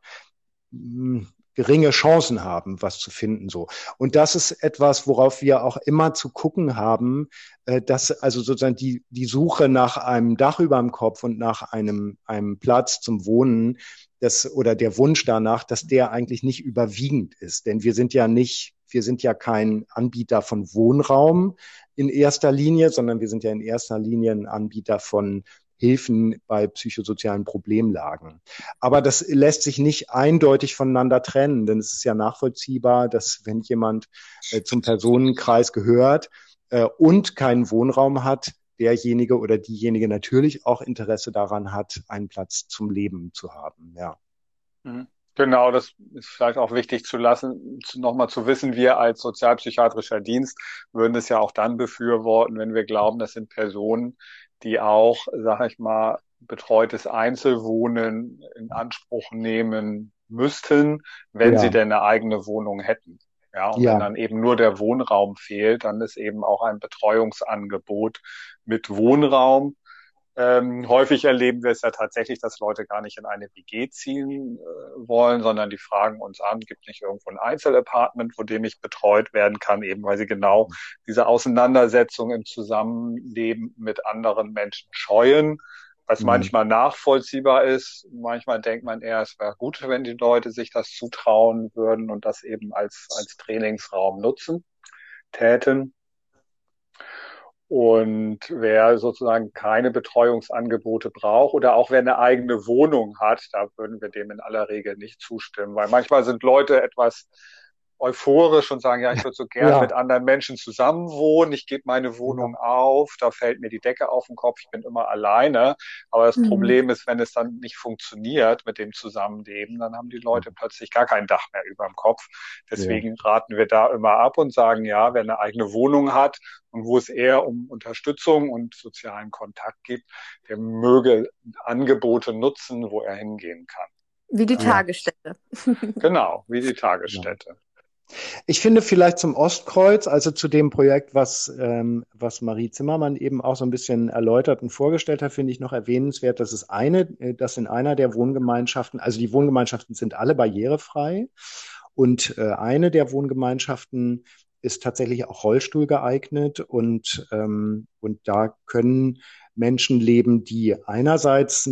hm, geringe Chancen haben, was zu finden so. Und das ist etwas, worauf wir auch immer zu gucken haben, äh, dass also sozusagen die die Suche nach einem Dach über dem Kopf und nach einem einem Platz zum Wohnen, das oder der Wunsch danach, dass der eigentlich nicht überwiegend ist, denn wir sind ja nicht wir sind ja kein Anbieter von Wohnraum in erster Linie, sondern wir sind ja in erster Linie ein Anbieter von Hilfen bei psychosozialen Problemlagen. Aber das lässt sich nicht eindeutig voneinander trennen, denn es ist ja nachvollziehbar, dass wenn jemand äh, zum Personenkreis gehört äh, und keinen Wohnraum hat, derjenige oder diejenige natürlich auch Interesse daran hat, einen Platz zum Leben zu haben. Ja. Mhm. Genau, das ist vielleicht auch wichtig zu lassen, nochmal zu wissen, wir als sozialpsychiatrischer Dienst würden es ja auch dann befürworten, wenn wir glauben, das sind Personen, die auch, sag ich mal, betreutes Einzelwohnen in Anspruch nehmen müssten, wenn ja. sie denn eine eigene Wohnung hätten. Ja, und ja. wenn dann eben nur der Wohnraum fehlt, dann ist eben auch ein Betreuungsangebot mit Wohnraum ähm, häufig erleben wir es ja tatsächlich, dass Leute gar nicht in eine WG ziehen äh, wollen, sondern die fragen uns an, gibt nicht irgendwo ein Einzelapartment, wo dem ich betreut werden kann, eben weil sie genau diese Auseinandersetzung im Zusammenleben mit anderen Menschen scheuen, was mhm. manchmal nachvollziehbar ist. Manchmal denkt man eher, es wäre gut, wenn die Leute sich das zutrauen würden und das eben als, als Trainingsraum nutzen, täten. Und wer sozusagen keine Betreuungsangebote braucht oder auch wer eine eigene Wohnung hat, da würden wir dem in aller Regel nicht zustimmen, weil manchmal sind Leute etwas euphorisch und sagen, ja, ich würde so gern ja. mit anderen Menschen zusammenwohnen, ich gebe meine Wohnung ja. auf, da fällt mir die Decke auf den Kopf, ich bin immer alleine. Aber das mhm. Problem ist, wenn es dann nicht funktioniert mit dem Zusammenleben, dann haben die Leute mhm. plötzlich gar kein Dach mehr über dem Kopf. Deswegen ja. raten wir da immer ab und sagen, ja, wer eine eigene Wohnung hat und wo es eher um Unterstützung und sozialen Kontakt geht, der möge Angebote nutzen, wo er hingehen kann. Wie die Tagesstätte. Genau, wie die Tagesstätte. Ich finde vielleicht zum Ostkreuz, also zu dem Projekt, was, ähm, was Marie Zimmermann eben auch so ein bisschen erläutert und vorgestellt hat, finde ich noch erwähnenswert, dass es eine, äh, dass in einer der Wohngemeinschaften, also die Wohngemeinschaften sind alle barrierefrei und äh, eine der Wohngemeinschaften ist tatsächlich auch Rollstuhl geeignet und, ähm, und da können Menschen leben, die einerseits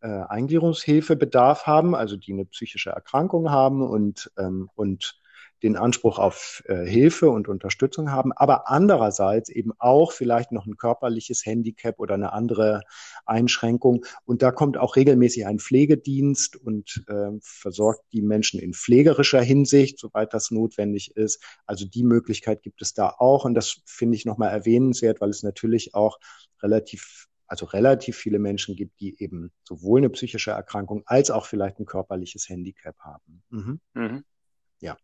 äh, Eingliederungshilfebedarf haben, also die eine psychische Erkrankung haben und, ähm, und den Anspruch auf äh, Hilfe und Unterstützung haben, aber andererseits eben auch vielleicht noch ein körperliches Handicap oder eine andere Einschränkung. Und da kommt auch regelmäßig ein Pflegedienst und äh, versorgt die Menschen in pflegerischer Hinsicht, soweit das notwendig ist. Also die Möglichkeit gibt es da auch. Und das finde ich nochmal erwähnenswert, weil es natürlich auch relativ also relativ viele Menschen gibt, die eben sowohl eine psychische Erkrankung als auch vielleicht ein körperliches Handicap haben. Mhm. Mhm. Ja.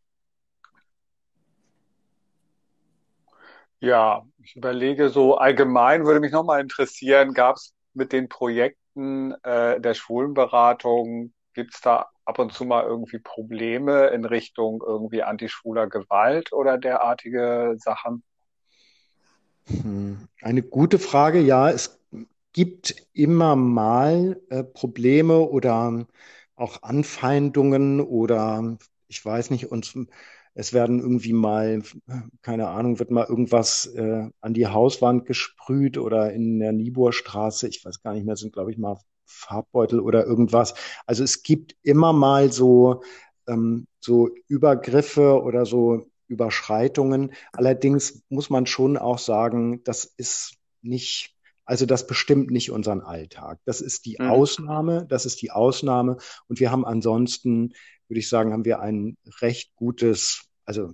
Ja, ich überlege so allgemein würde mich nochmal interessieren, gab es mit den Projekten äh, der Schwulenberatung, gibt es da ab und zu mal irgendwie Probleme in Richtung irgendwie antischwuler Gewalt oder derartige Sachen? Hm, eine gute Frage, ja. Es gibt immer mal äh, Probleme oder auch Anfeindungen oder ich weiß nicht, uns es werden irgendwie mal, keine Ahnung, wird mal irgendwas äh, an die Hauswand gesprüht oder in der Niebuhrstraße, ich weiß gar nicht mehr, sind, glaube ich, mal Farbbeutel oder irgendwas. Also es gibt immer mal so, ähm, so Übergriffe oder so Überschreitungen. Allerdings muss man schon auch sagen, das ist nicht also das bestimmt nicht unseren Alltag. Das ist die mhm. Ausnahme, das ist die Ausnahme. Und wir haben ansonsten, würde ich sagen, haben wir ein recht gutes also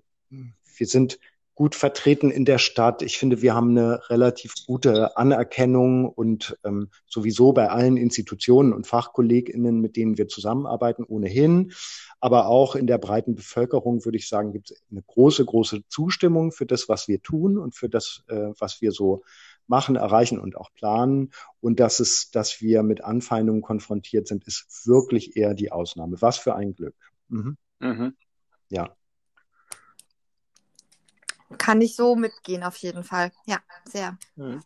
wir sind gut vertreten in der Stadt. Ich finde, wir haben eine relativ gute Anerkennung und ähm, sowieso bei allen Institutionen und FachkollegInnen, mit denen wir zusammenarbeiten, ohnehin. Aber auch in der breiten Bevölkerung, würde ich sagen, gibt es eine große, große Zustimmung für das, was wir tun und für das, äh, was wir so machen, erreichen und auch planen. Und dass es, dass wir mit Anfeindungen konfrontiert sind, ist wirklich eher die Ausnahme. Was für ein Glück. Mhm. Mhm. Ja. Kann ich so mitgehen, auf jeden Fall. Ja, sehr. Mhm.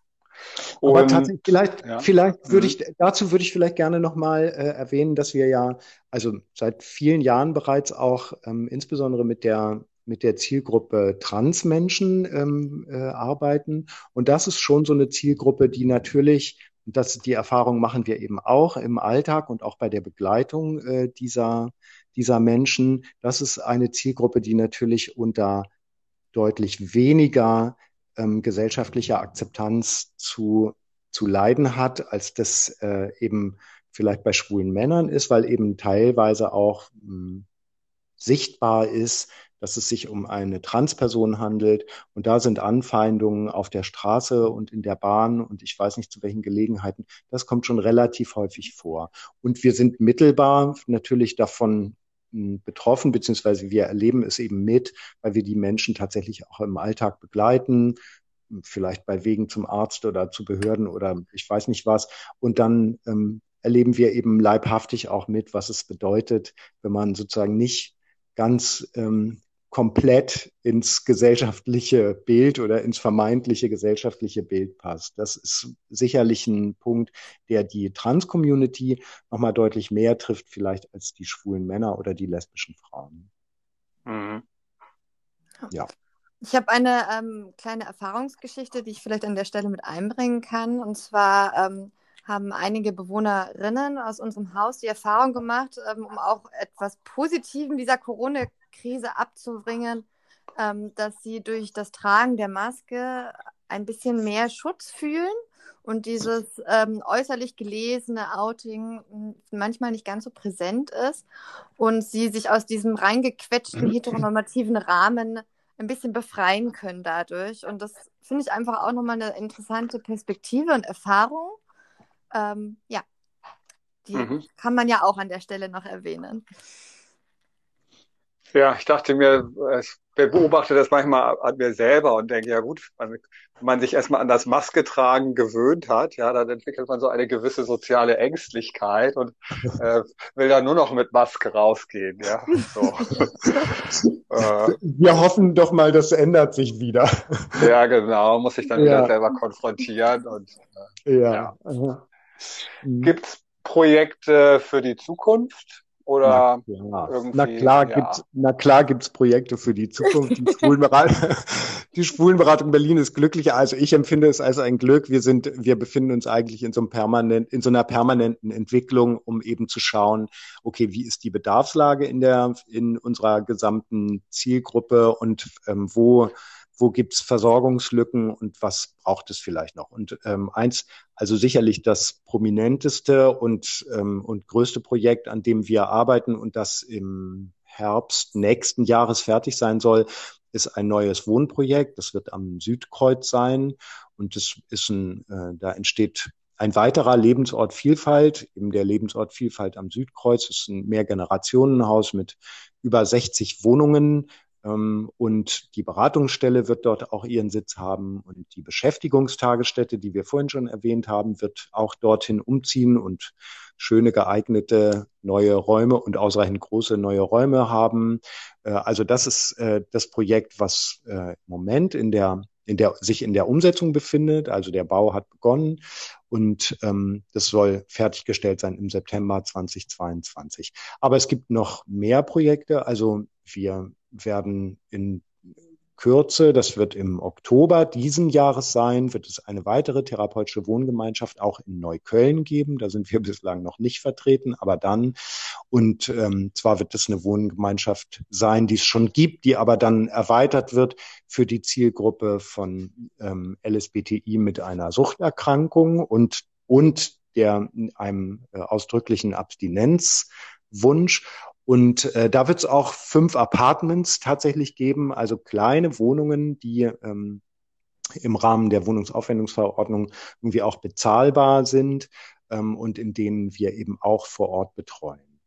Aber tatsächlich, vielleicht, ja. vielleicht würde mhm. ich, dazu würde ich vielleicht gerne nochmal äh, erwähnen, dass wir ja, also seit vielen Jahren bereits auch ähm, insbesondere mit der mit der Zielgruppe Transmenschen ähm, äh, arbeiten. Und das ist schon so eine Zielgruppe, die natürlich, und das, die Erfahrung machen wir eben auch im Alltag und auch bei der Begleitung äh, dieser, dieser Menschen. Das ist eine Zielgruppe, die natürlich unter deutlich weniger ähm, gesellschaftlicher Akzeptanz zu, zu leiden hat, als das äh, eben vielleicht bei schwulen Männern ist, weil eben teilweise auch mh, hm, sichtbar ist, dass es sich um eine Transperson handelt. Und da sind Anfeindungen auf der Straße und in der Bahn und ich weiß nicht zu welchen Gelegenheiten. Das kommt schon relativ häufig vor. Und wir sind mittelbar natürlich davon betroffen, beziehungsweise wir erleben es eben mit, weil wir die Menschen tatsächlich auch im Alltag begleiten, vielleicht bei Wegen zum Arzt oder zu Behörden oder ich weiß nicht was. Und dann ähm, erleben wir eben leibhaftig auch mit, was es bedeutet, wenn man sozusagen nicht ganz ähm, komplett ins gesellschaftliche Bild oder ins vermeintliche gesellschaftliche Bild passt. Das ist sicherlich ein Punkt, der die Trans-Community nochmal deutlich mehr trifft, vielleicht als die schwulen Männer oder die lesbischen Frauen. Mhm. Ja. Ich habe eine ähm, kleine Erfahrungsgeschichte, die ich vielleicht an der Stelle mit einbringen kann. Und zwar ähm, haben einige Bewohnerinnen aus unserem Haus die Erfahrung gemacht, ähm, um auch etwas Positiven dieser Corona Krise abzubringen, ähm, dass sie durch das Tragen der Maske ein bisschen mehr Schutz fühlen und dieses ähm, äußerlich gelesene Outing hm, manchmal nicht ganz so präsent ist und sie sich aus diesem reingequetschten heteronormativen Rahmen ein bisschen befreien können dadurch. Und das finde ich einfach auch nochmal eine interessante Perspektive und Erfahrung. Ähm, ja, die mhm. kann man ja auch an der Stelle noch erwähnen. Ja, ich dachte mir, ich beobachte das manchmal an mir selber und denke, ja gut, wenn man sich erstmal an das Masketragen gewöhnt hat, ja, dann entwickelt man so eine gewisse soziale Ängstlichkeit und [laughs] äh, will dann nur noch mit Maske rausgehen, ja. So. [laughs] äh, Wir hoffen doch mal, das ändert sich wieder. Ja, genau, muss ich dann ja. wieder selber konfrontieren und äh, ja. ja. Gibt's Projekte für die Zukunft? Oder na klar, na klar, ja. gibt's, na klar gibt's Projekte für die Zukunft. Die Schwulenberatung, [laughs] die Schwulenberatung Berlin ist glücklicher. Also ich empfinde es als ein Glück. Wir sind, wir befinden uns eigentlich in so einem permanent, in so einer permanenten Entwicklung, um eben zu schauen, okay, wie ist die Bedarfslage in der, in unserer gesamten Zielgruppe und ähm, wo wo gibt's Versorgungslücken und was braucht es vielleicht noch. Und ähm, eins, also sicherlich das prominenteste und, ähm, und größte Projekt, an dem wir arbeiten und das im Herbst nächsten Jahres fertig sein soll, ist ein neues Wohnprojekt. Das wird am Südkreuz sein und das ist ein, äh, da entsteht ein weiterer Lebensort Vielfalt, eben der Lebensort Vielfalt am Südkreuz, ist ein Mehrgenerationenhaus mit über 60 Wohnungen, und die Beratungsstelle wird dort auch ihren Sitz haben und die Beschäftigungstagesstätte, die wir vorhin schon erwähnt haben, wird auch dorthin umziehen und schöne geeignete neue Räume und ausreichend große neue Räume haben. Äh, also das ist äh, das Projekt, was äh, im Moment in der in der sich in der Umsetzung befindet. Also der Bau hat begonnen und ähm, das soll fertiggestellt sein im September 2022. Aber es gibt noch mehr Projekte. Also wir werden in Kürze, das wird im Oktober diesen Jahres sein, wird es eine weitere therapeutische Wohngemeinschaft auch in Neukölln geben. Da sind wir [laughs] bislang noch nicht vertreten, aber dann. Und ähm, zwar wird es eine Wohngemeinschaft sein, die es schon gibt, die aber dann erweitert wird für die Zielgruppe von ähm, LSBTI mit einer Suchterkrankung und, und der einem äh, ausdrücklichen Abstinenzwunsch. Und äh, da wird es auch fünf Apartments tatsächlich geben, also kleine Wohnungen, die ähm, im Rahmen der Wohnungsaufwendungsverordnung irgendwie auch bezahlbar sind ähm, und in denen wir eben auch vor Ort betreuen.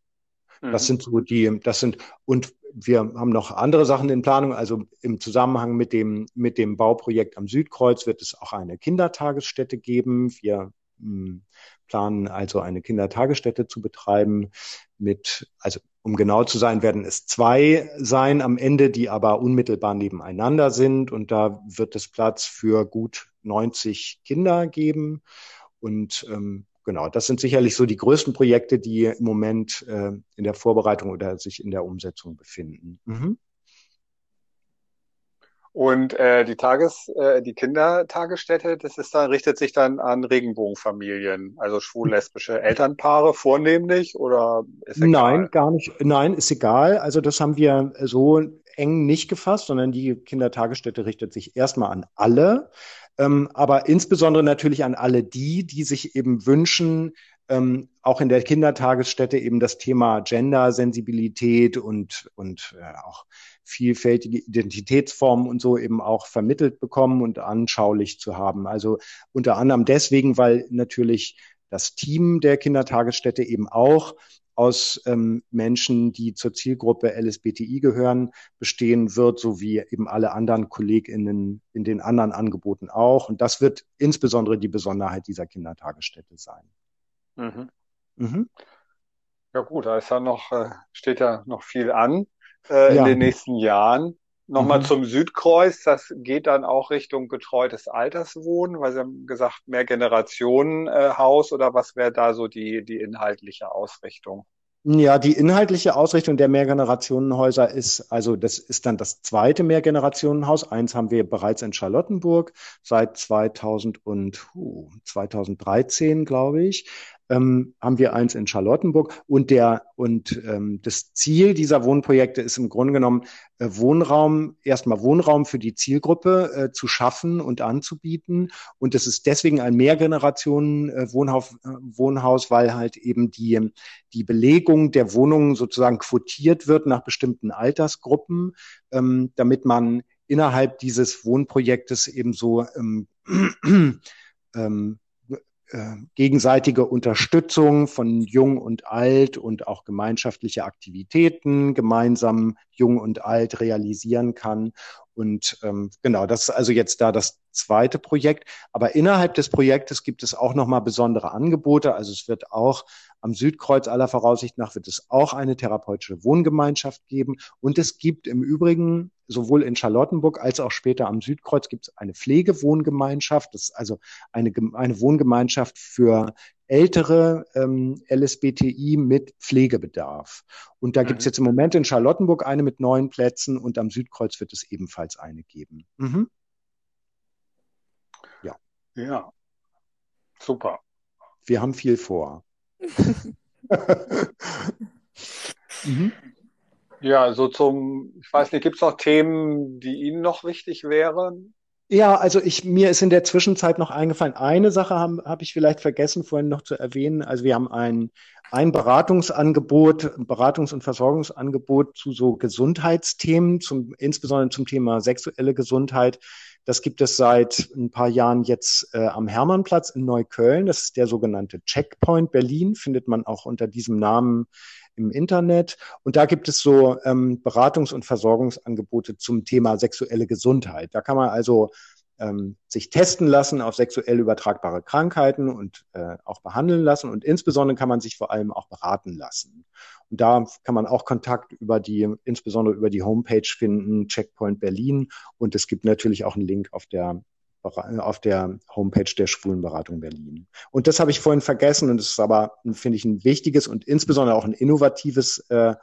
Mhm. Das sind so die, das sind, und wir haben noch andere Sachen in Planung. Also im Zusammenhang mit dem, mit dem Bauprojekt am Südkreuz wird es auch eine Kindertagesstätte geben. Wir hm, planen also eine Kindertagesstätte zu betreiben mit, also um genau zu sein, werden es zwei sein am Ende, die aber unmittelbar nebeneinander sind. Und da wird es Platz für gut 90 Kinder geben. Und ähm, genau, das sind sicherlich so die größten Projekte, die im Moment äh, in der Vorbereitung oder sich in der Umsetzung befinden. Mhm. Und äh, die Tages, äh, die Kindertagesstätte, das ist dann, richtet sich dann an Regenbogenfamilien, also schwul-lesbische Elternpaare vornehmlich oder ist egal? Nein, gar nicht. Nein, ist egal. Also das haben wir so eng nicht gefasst, sondern die Kindertagesstätte richtet sich erstmal an alle, ähm, aber insbesondere natürlich an alle die, die sich eben wünschen, ähm, auch in der Kindertagesstätte eben das Thema Gender-Sensibilität und, und äh, auch vielfältige Identitätsformen und so eben auch vermittelt bekommen und anschaulich zu haben. Also unter anderem deswegen, weil natürlich das Team der Kindertagesstätte eben auch aus ähm, Menschen, die zur Zielgruppe LSBTI gehören, bestehen wird, so wie eben alle anderen KollegInnen in den anderen Angeboten auch. Und das wird insbesondere die Besonderheit dieser Kindertagesstätte sein. Mhm. Mhm. Ja gut, da ist ja noch, äh, steht ja noch viel an äh, ja. in den nächsten Jahren. Nochmal mhm. zum Südkreuz, das geht dann auch Richtung betreutes Alterswohnen, weil Sie haben gesagt, mehr Generationenhaus äh, oder was wäre da so die, die inhaltliche Ausrichtung? Ja, die inhaltliche Ausrichtung der Mehrgenerationenhäuser ist, also das ist dann das zweite Mehrgenerationenhaus. Eins haben wir bereits in Charlottenburg seit 2000 und uh, 2013, glaube ich. Ähm, haben wir eins in Charlottenburg und der und ähm, das Ziel dieser Wohnprojekte ist im Grunde genommen äh, Wohnraum erstmal Wohnraum für die Zielgruppe äh, zu schaffen und anzubieten. Und es ist deswegen ein Mehrgenerationen äh, äh, Wohnhaus, weil halt eben die die Belegung der Wohnungen sozusagen quotiert wird nach bestimmten Altersgruppen, ähm, damit man innerhalb dieses Wohnprojektes eben so ähm, [clears throat] ähm, äh, gegenseitige Unterstützung von Jung und Alt und auch gemeinschaftliche Aktivitäten gemeinsam Jung und Alt realisieren kann. Und ähm, genau, das ist also jetzt da das zweite Projekt. Aber innerhalb des Projektes gibt es auch nochmal besondere Angebote. Also es wird auch am Südkreuz aller Voraussicht nach wird es auch eine therapeutische Wohngemeinschaft geben. Und es gibt im Übrigen sowohl in Charlottenburg als auch später am Südkreuz gibt es eine Pflegewohngemeinschaft. Das ist also eine, eine Wohngemeinschaft für ältere ähm, LSBTI mit Pflegebedarf. Und da mhm. gibt es jetzt im Moment in Charlottenburg eine mit neun Plätzen und am Südkreuz wird es ebenfalls eine geben. Mhm. Ja. Ja. Super. Wir haben viel vor. [laughs] mhm. Ja, so zum, ich weiß nicht, gibt es noch Themen, die Ihnen noch wichtig wären? Ja, also ich, mir ist in der Zwischenzeit noch eingefallen, eine Sache habe hab ich vielleicht vergessen vorhin noch zu erwähnen. Also wir haben ein, ein Beratungsangebot, Beratungs- und Versorgungsangebot zu so Gesundheitsthemen, zum, insbesondere zum Thema sexuelle Gesundheit. Das gibt es seit ein paar Jahren jetzt äh, am Hermannplatz in Neukölln. Das ist der sogenannte Checkpoint Berlin, findet man auch unter diesem Namen im Internet. Und da gibt es so ähm, Beratungs- und Versorgungsangebote zum Thema sexuelle Gesundheit. Da kann man also ähm, sich testen lassen auf sexuell übertragbare Krankheiten und äh, auch behandeln lassen. Und insbesondere kann man sich vor allem auch beraten lassen. Und da kann man auch Kontakt über die, insbesondere über die Homepage finden, Checkpoint Berlin. Und es gibt natürlich auch einen Link auf der auf der Homepage der Schwulenberatung Berlin. Und das habe ich vorhin vergessen und es ist aber, finde ich, ein wichtiges und insbesondere auch ein innovatives äh,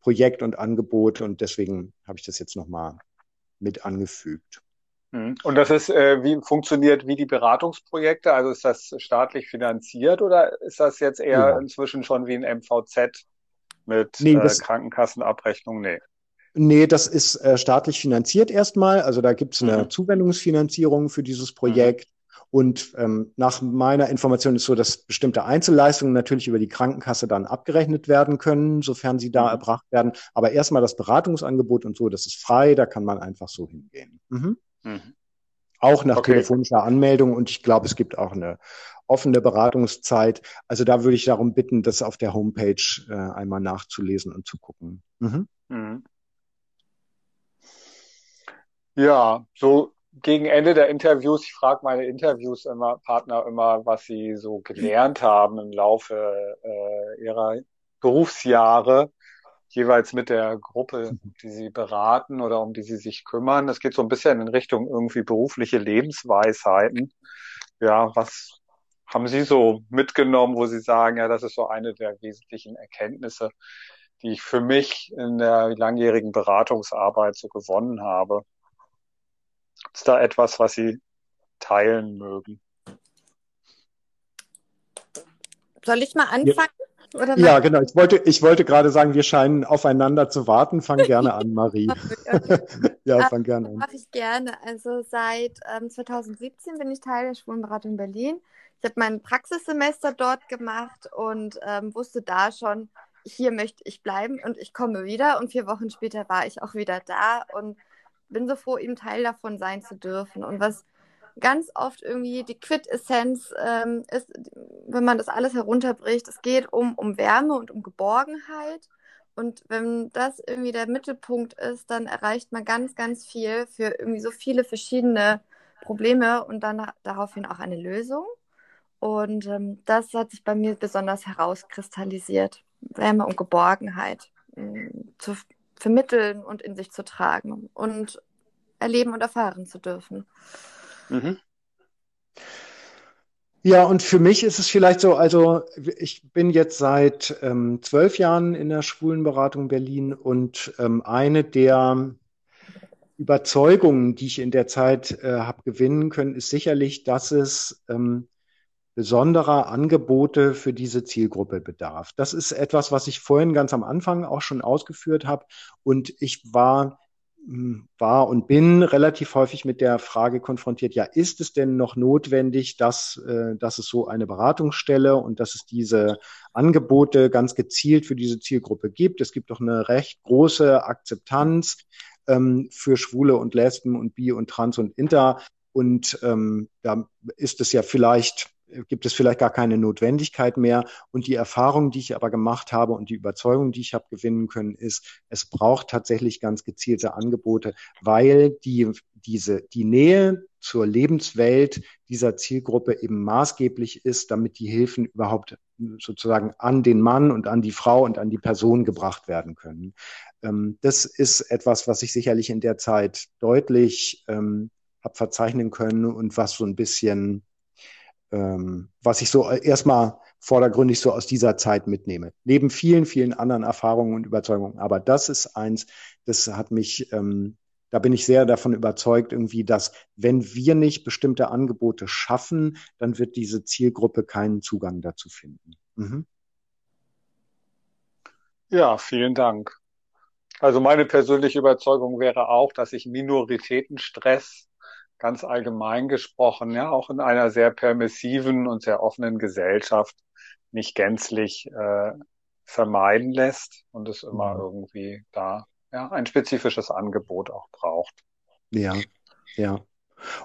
Projekt und Angebot und deswegen habe ich das jetzt nochmal mit angefügt. Mhm. Und das ist, äh, wie funktioniert wie die Beratungsprojekte? Also ist das staatlich finanziert oder ist das jetzt eher ja. inzwischen schon wie ein MVZ mit nee, äh, Krankenkassenabrechnung? Nee. Nee, das ist äh, staatlich finanziert erstmal. Also da gibt es eine mhm. Zuwendungsfinanzierung für dieses mhm. Projekt. Mhm. Und ähm, nach meiner Information ist so, dass bestimmte Einzelleistungen natürlich über die Krankenkasse dann abgerechnet werden können, sofern sie da mhm. erbracht werden. Aber erstmal das Beratungsangebot und so, das ist frei, da kann man einfach so hingehen. Mhm. Auch nach okay. telefonischer Anmeldung und ich glaube, es gibt auch eine offene Beratungszeit. Also da würde ich darum bitten, das auf der Homepage äh, einmal nachzulesen und zu gucken. Mhm. Mhm. Ja, so gegen Ende der Interviews, ich frage meine Interviews immer, Partner immer, was sie so gelernt haben im Laufe äh, ihrer Berufsjahre, jeweils mit der Gruppe, die sie beraten oder um die sie sich kümmern. Das geht so ein bisschen in Richtung irgendwie berufliche Lebensweisheiten. Ja, was haben Sie so mitgenommen, wo Sie sagen, ja, das ist so eine der wesentlichen Erkenntnisse, die ich für mich in der langjährigen Beratungsarbeit so gewonnen habe? Gibt es da etwas, was Sie teilen mögen? Soll ich mal anfangen? Ja, ja genau. Ich wollte, ich wollte gerade sagen, wir scheinen aufeinander zu warten. Fang gerne an, Marie. [laughs] okay. [laughs] ja, fang gerne an. Mache ich gerne. Also seit ähm, 2017 bin ich Teil der Schwulenberatung Berlin. Ich habe mein Praxissemester dort gemacht und ähm, wusste da schon, hier möchte ich bleiben und ich komme wieder. Und vier Wochen später war ich auch wieder da und bin so froh, eben Teil davon sein zu dürfen. Und was ganz oft irgendwie die Quintessenz ähm, ist, wenn man das alles herunterbricht, es geht um, um Wärme und um Geborgenheit. Und wenn das irgendwie der Mittelpunkt ist, dann erreicht man ganz, ganz viel für irgendwie so viele verschiedene Probleme und dann daraufhin auch eine Lösung. Und ähm, das hat sich bei mir besonders herauskristallisiert. Wärme und Geborgenheit ähm, zu vermitteln und in sich zu tragen und erleben und erfahren zu dürfen. Mhm. Ja, und für mich ist es vielleicht so, also ich bin jetzt seit ähm, zwölf Jahren in der Schwulenberatung Berlin und ähm, eine der Überzeugungen, die ich in der Zeit äh, habe gewinnen können, ist sicherlich, dass es ähm, besonderer Angebote für diese Zielgruppe bedarf. Das ist etwas, was ich vorhin ganz am Anfang auch schon ausgeführt habe. Und ich war, war und bin relativ häufig mit der Frage konfrontiert, ja, ist es denn noch notwendig, dass, äh, dass es so eine Beratungsstelle und dass es diese Angebote ganz gezielt für diese Zielgruppe gibt? Es gibt doch eine recht große Akzeptanz ähm, für Schwule und Lesben und Bi und Trans und Inter. Und ähm, da ist es ja vielleicht gibt es vielleicht gar keine Notwendigkeit mehr. Und die Erfahrung, die ich aber gemacht habe und die Überzeugung, die ich habe gewinnen können, ist, es braucht tatsächlich ganz gezielte Angebote, weil die, diese, die Nähe zur Lebenswelt dieser Zielgruppe eben maßgeblich ist, damit die Hilfen überhaupt sozusagen an den Mann und an die Frau und an die Person gebracht werden können. Ähm, das ist etwas, was ich sicherlich in der Zeit deutlich ähm, habe verzeichnen können und was so ein bisschen ähm, was ich so erstmal vordergründig so aus dieser Zeit mitnehme. Neben vielen, vielen anderen Erfahrungen und Überzeugungen. Aber das ist eins, das hat mich, ähm, da bin ich sehr davon überzeugt, irgendwie, dass wenn wir nicht bestimmte Angebote schaffen, dann wird diese Zielgruppe keinen Zugang dazu finden. Mhm. Ja, vielen Dank. Also meine persönliche Überzeugung wäre auch, dass ich Minoritätenstress ganz allgemein gesprochen, ja, auch in einer sehr permissiven und sehr offenen Gesellschaft nicht gänzlich äh, vermeiden lässt und es immer mhm. irgendwie da ja, ein spezifisches Angebot auch braucht. Ja, ja.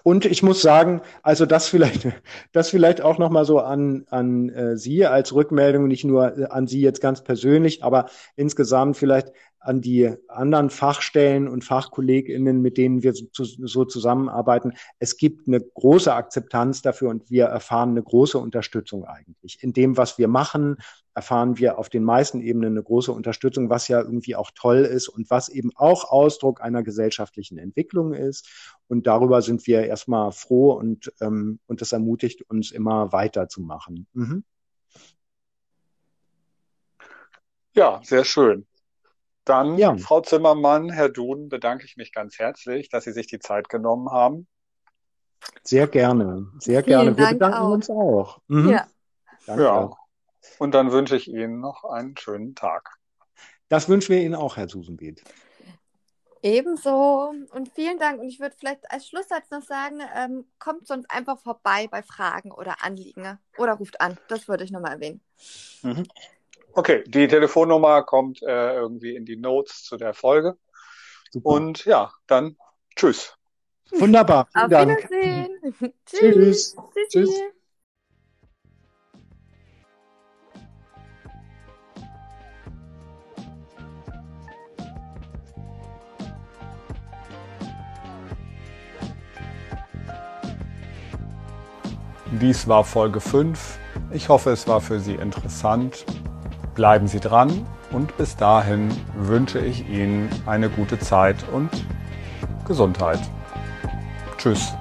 Und ich muss sagen, also das vielleicht, [laughs] das vielleicht auch nochmal so an, an äh, Sie als Rückmeldung, nicht nur äh, an Sie jetzt ganz persönlich, aber insgesamt vielleicht an die anderen Fachstellen und FachkollegInnen, mit denen wir so, so, zusammenarbeiten. Es gibt eine große Akzeptanz dafür und wir erfahren eine große Unterstützung eigentlich. In dem, was wir machen, erfahren wir auf den meisten Ebenen eine große Unterstützung, was ja irgendwie auch toll ist und was eben auch Ausdruck einer gesellschaftlichen Entwicklung ist. Und darüber sind wir erstmal froh und, ähm, und das ermutigt uns immer weiterzumachen. Mhm. Ja, sehr schön. Dann, ja. Frau Zimmermann, Herr Duden, bedanke ich mich ganz herzlich, dass Sie sich die Zeit genommen haben. Sehr gerne, sehr Vielen gerne. Wir Dank bedanken auch. uns auch. Mhm. Ja. Danke. ja. Und dann wünsche ich Ihnen noch einen schönen Tag. Das wünschen wir Ihnen auch, Herr Susenbeet. Ebenso und vielen Dank. Und ich würde vielleicht als Schlusssatz noch sagen, ähm, kommt sonst einfach vorbei bei Fragen oder Anliegen oder ruft an. Das würde ich nochmal erwähnen. Mhm. Okay, die Telefonnummer kommt äh, irgendwie in die Notes zu der Folge. Super. Und ja, dann tschüss. Wunderbar. Vielen Auf Dank. Wiedersehen. [laughs] [laughs] tschüss. Tschüss. tschüss. Dies war Folge 5. Ich hoffe, es war für Sie interessant Bleiben Sie dran und bis dahin wünsche ich Ihnen eine gute Zeit und Gesundheit. Tschüss.